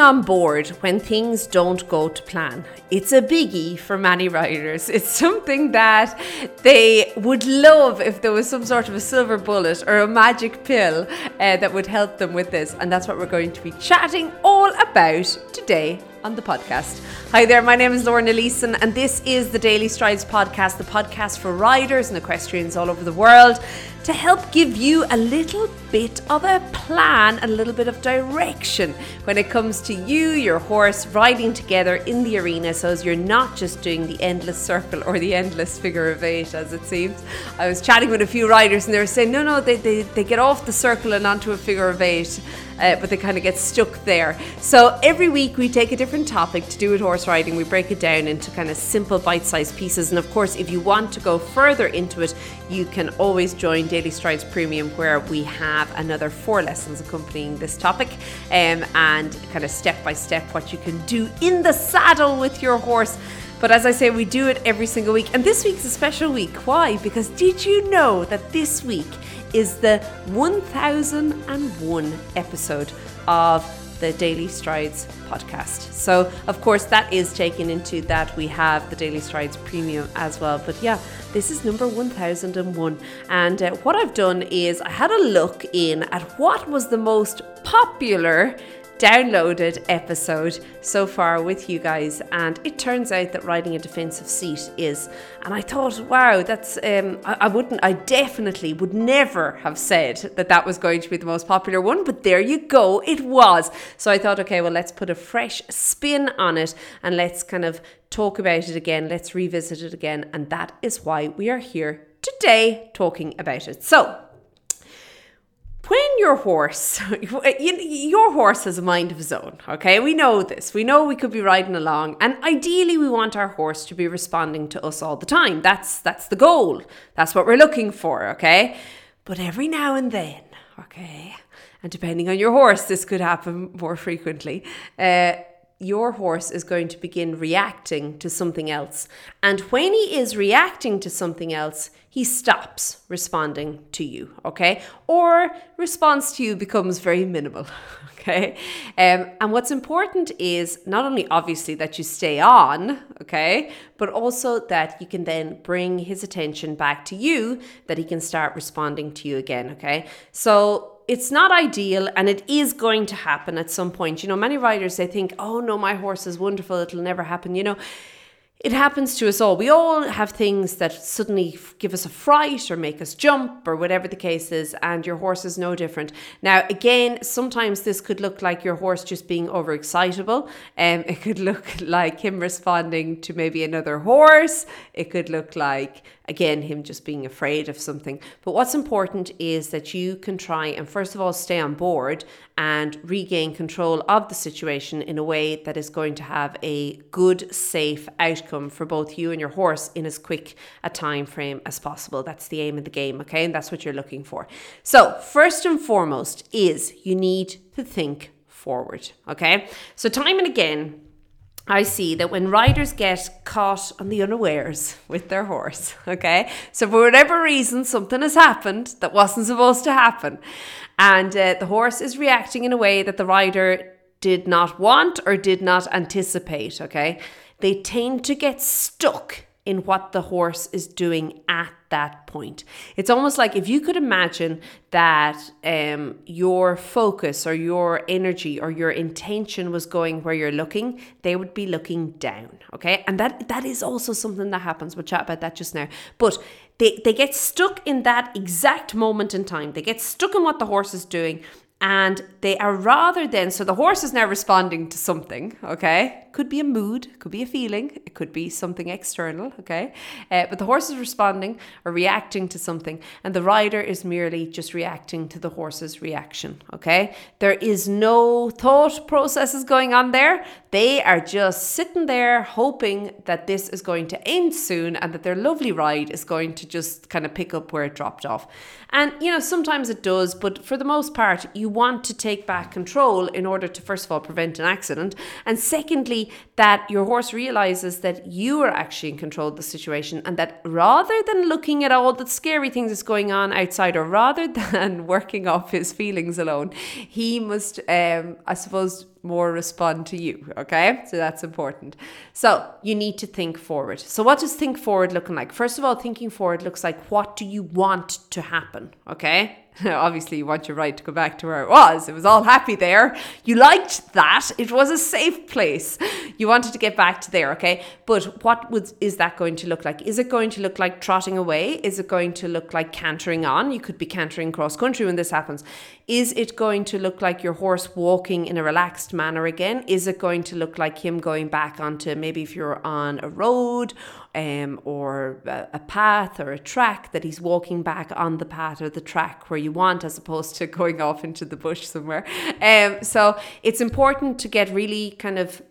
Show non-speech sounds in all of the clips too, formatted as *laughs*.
staying on board when things don't go to plan. It's a biggie for many riders. It's something that they would love if there was some sort of a silver bullet or a magic pill uh, that would help them with this. And that's what we're going to be chatting all about today on the podcast. Hi there, my name is Lauren Leeson, and this is the Daily Strides podcast, the podcast for riders and equestrians all over the world to help give you a little bit of a plan, a little bit of direction when it comes to you, your horse, riding together in the arena so as you're not just doing the endless circle or the endless figure of eight, as it seems. I was chatting with a few riders and they were saying, no, no, they, they, they get off the circle and onto a figure of eight. Uh, but they kind of get stuck there. So every week we take a different topic to do with horse riding. We break it down into kind of simple bite sized pieces. And of course, if you want to go further into it, you can always join Daily Strides Premium, where we have another four lessons accompanying this topic um, and kind of step by step what you can do in the saddle with your horse. But as I say, we do it every single week. And this week's a special week. Why? Because did you know that this week is the 1001 episode of the Daily Strides podcast. So, of course, that is taken into that we have the Daily Strides premium as well. But yeah, this is number 1001. And uh, what I've done is I had a look in at what was the most popular downloaded episode so far with you guys, and it turns out that riding a defensive seat is. And I thought, wow, that's um, I, I, wouldn't, I definitely would never have said that that was going to be the most popular one, but there you go, it was. So I thought, okay, well, let's put a fresh spin on it and let's kind of talk about it again, let's revisit it again, and that is why we are here today talking about it. So when your horse, *laughs* your horse has a mind of his own, okay? We know this. We know we could be riding along, and ideally, we want our horse to be responding to us all the time. That's that's the goal. That's what we're looking for, okay? But every now and then, okay, and depending on your horse, this could happen more frequently. Uh, your horse is going to begin reacting to something else. And when he is reacting to something else, he stops responding to you, okay? Or response to you becomes very minimal, *laughs* okay? Um, and what's important is not only obviously that you stay on, okay, but also that you can then bring his attention back to you, that he can start responding to you again, okay? So it's not ideal and it is going to happen at some point. You know, many riders they think, "Oh no, my horse is wonderful, it'll never happen." You know, it happens to us all. We all have things that suddenly give us a fright or make us jump or whatever the case is, and your horse is no different. Now, again, sometimes this could look like your horse just being overexcitable. Um, it could look *laughs* like him responding to maybe another horse. It could look like, again, him just being afraid of something. But what's important is that you can try and, first of all, stay on board and regain control of the situation in a way that is going to have a good, safe outcome for both you and your horse in as quick a time frame as possible. That's the aim of the game, okay? And that's what you're looking for. So, first and foremost is you need to think forward, okay? So, time and again, I see that when riders get caught on the unawares *laughs* with their horse, okay? So, for whatever reason, something has happened that wasn't supposed to happen, and uh, the horse is reacting in a way that the rider did not want or did not anticipate, okay? They tend to get stuck in what the horse is doing at that point. It's almost like if you could imagine that um, your focus or your energy or your intention was going where you're looking, they would be looking down. Okay, and that that is also something that happens. We'll chat about that just now. But they they get stuck in that exact moment in time. They get stuck in what the horse is doing, and they are rather than so the horse is now responding to something okay could be a mood could be a feeling it could be something external okay? Uh, but the horse is responding or reacting to something and the rider is merely just reacting to the horse's reaction okay? There is no thought processes going on there. They are just sitting there hoping that this is going to end soon and that their lovely ride is going to just kind of pick up where it dropped off. And you know sometimes it does but for the most part you want to take back control in order to, first of all, prevent an accident. And secondly, that your horse realizes that you are actually in control of the situation and that rather than looking at all the scary things that's going on outside or rather *laughs* than working off his feelings alone, he must, um, I suppose, more respond to you. Okay. So that's important. So you need to think forward. So what does think forward looking like? First of all, thinking forward looks like what do you want to happen? Okay. *laughs* obviously you want your right to go back to where it was. It was all happy there. You liked that. It was a safe place. You wanted to get back to there, okay? But what was is that going to look like? Is it going to look like trotting away? Is it going to look like cantering on? You could be cantering cross country when this happens. Is it going to look like your horse walking in a relaxed manner again? Is it going to look like him going back onto maybe if you're on a road um, or a, a path or a track that he's walking back on the path or the track where you want as opposed to *laughs* going off into the bush somewhere. Um, so it's important to get really kind of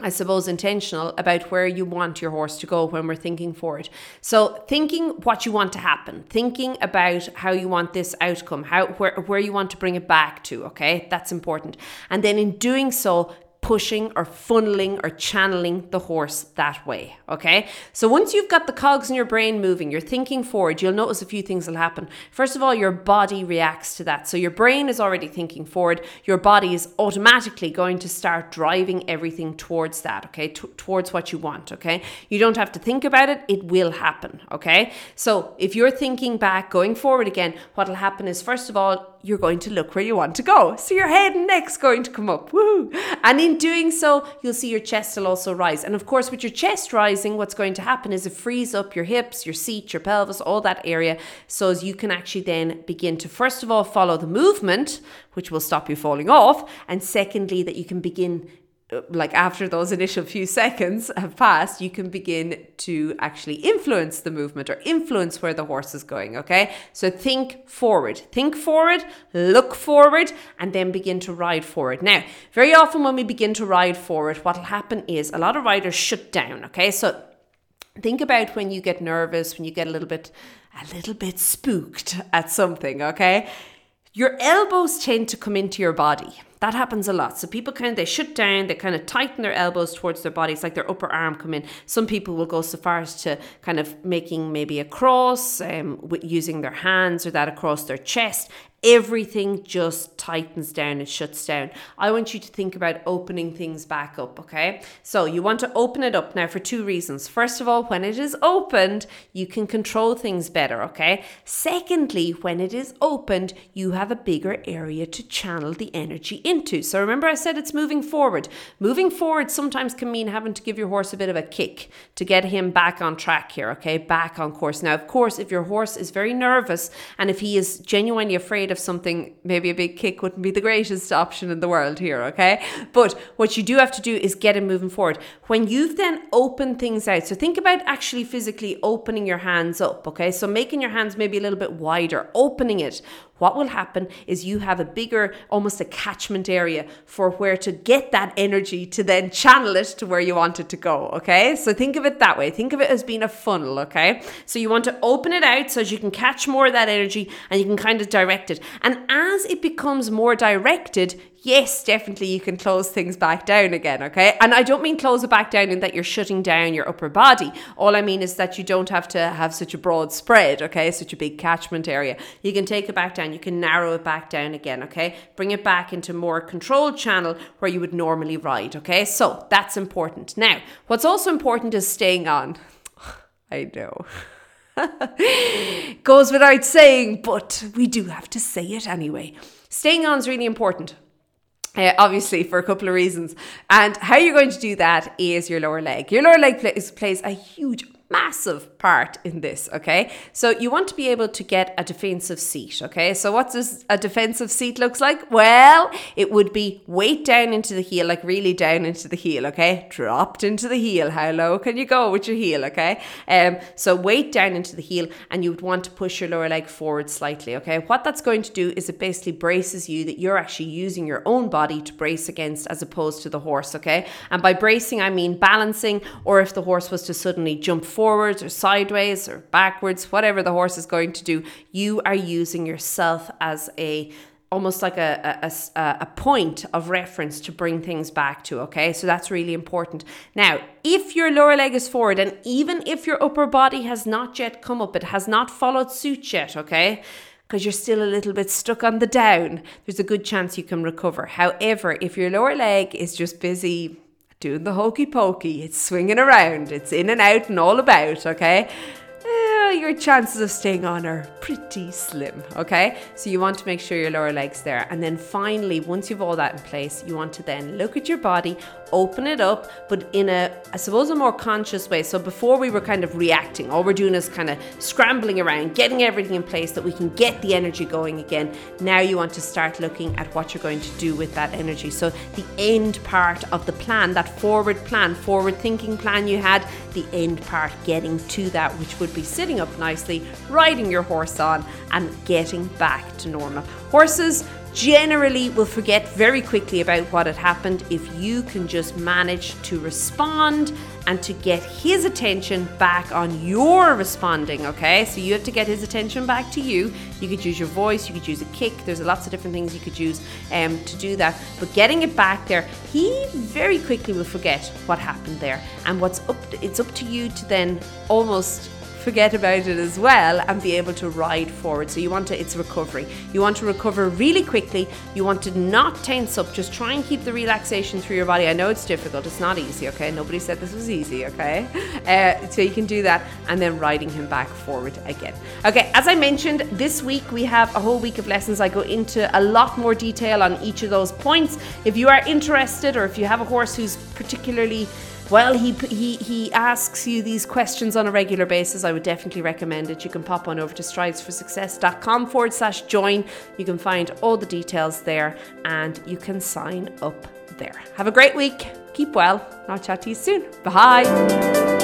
I suppose, intentional about where you want your horse to go when we're thinking for it. So, thinking what you want to happen, thinking about how you want this outcome, how where where you want to bring it back to. Okay, that's important. And then in doing so, pushing or funneling or channeling the horse that way. Okay. So once you've got the cogs in your brain moving, you're thinking forward, you'll notice a few things will happen. First of all, your body reacts to that. So your brain is already thinking forward. Your body is automatically going to start driving everything towards that. Okay. T- towards what you want. Okay. You don't have to think about it. It will happen. Okay. So if you're thinking back, going forward again, what'll happen is first of all, you're going to look where you want to go. So your head and neck's going to come up. Woo! And in doing so, you'll see your chest will also rise. And of course, with your chest rising, what's going to happen is it frees up your hips, your seat, your pelvis, all that area. So as you can actually then begin to, first of all, follow the movement, which will stop you falling off. And secondly, that you can begin like after those initial few *laughs* seconds have passed, you can begin to actually influence the movement or influence where the horse is going. Okay. So think forward, think forward, look forward, and then begin to ride forward. Now, very often when we begin to ride forward, what will happen is a lot of riders shut down. Okay. So think about when you get nervous, when you get a little bit, a little bit spooked at something. Okay. Your elbows tend to come into your body that happens a lot. So people kind of they shut down, they kind of tighten their elbows towards their bodies, like their upper arm come in. Some people will go so far as to kind of making maybe a cross, um, with using their hands or that across their chest everything just tightens down and shuts down. I want you to think about opening things back up, okay? So you want to open it up now for two reasons. First of all, when it is opened, you can control things better, okay? Secondly, when it is opened, you have a bigger area to channel the energy into. So remember, I said it's moving forward. Moving forward sometimes can mean having to give your horse a bit of a kick to get him back on track here, okay? Back on course. Now, of course, if your horse is very nervous and if he is genuinely afraid, of something, maybe a big kick wouldn't be the greatest option in the world here, okay? But what you do have to do is get him moving forward. When you've then opened things out, so think about actually physically opening your hands up, okay? So making your hands maybe a little bit wider, opening it what will happen is you have a bigger, almost a catchment area for where to get that energy to then channel it to where you want it to go. Okay. So think of it that way. Think of it as being a funnel. Okay. So you want to open it out so you can catch more of that energy and you can kind of direct it. And as it becomes more directed, yes, definitely you can close things back down again, okay? And I don't mean close it back down in that you're shutting down your upper body. All I mean is that you don't have to have such a broad spread, okay? Such a big catchment area. You can take it back down, you can narrow it back down again, okay? Bring it back into more controlled channel where you would normally ride, okay? So that's important. Now, what's also important is staying on. *sighs* I know. *laughs* Goes without saying, but we do have to say it anyway. Staying on is really important. Uh, obviously, for a couple of reasons. And how you're going to do that is your lower leg. Your lower leg plays, plays a huge massive part in this, okay? So you want to be able to get a defensive seat, okay? So what does a defensive seat looks like? Well, it would be weight down into the heel, like really down into the heel, okay? Dropped into the heel. How low can you go with your heel, okay? Um, so weight down into the heel and you would want to push your lower leg forward slightly, okay? What that's going to do is it basically braces you that you're actually using your own body to brace against as opposed to the horse, okay? And by bracing, I mean balancing or if the horse was to suddenly jump forwards or sideways or backwards, whatever the horse is going to do, you are using yourself as a almost like a, a, a, point of reference to bring things back to, okay? So that's really important. Now, if your lower leg is forward and even if your upper body has not yet come up, it has not followed suit yet, okay? because you're still a little bit stuck on the down, there's a good chance you can recover. However, if your lower leg is just busy doing the hokey pokey, it's swinging around, it's in and out and all about, okay? Eh, your chances of staying on are pretty slim, okay? So you want to make sure your lower leg's there. And then finally, once you've all that in place, you want to then look at your body, open it up, but in a, I suppose, a more conscious way. So before we were kind of reacting, all we're doing is kind of scrambling around, getting everything in place that we can get the energy going again. Now you want to start looking at what you're going to do with that energy. So the end part of the plan, that forward plan, forward thinking plan you had, the end part, getting to that, which would be sitting up nicely, riding your horse on, and getting back to normal. Horses generally will forget very quickly about what had happened if you can just manage to respond and to get his attention back on your responding, okay? So you have to get his attention back to you. You could use your voice, you could use a kick, there's lots of different things you could use um, to do that. But getting it back there, he very quickly will forget what happened there. And what's up, it's up to you to then almost forget about it as well and be able to ride forward. So you want to, it's recovery. You want to recover really quickly. You want to not tense up. Just try and keep the relaxation through your body. I know it's difficult. It's not easy, okay? Nobody said this was easy, okay? *laughs* Uh, so you can do that and then riding him back forward again. Okay, as I mentioned, this week we have a whole week of lessons. I go into a lot more detail on each of those points. If you are interested or if you have a horse who's particularly well, he, he, he asks you these questions on a regular basis. I would definitely recommend it. You can pop on over to stridesforsuccess.com forward slash join. You can find all the details there and you can sign up there. Have a great week. Keep well. I'll chat to you soon. Bye.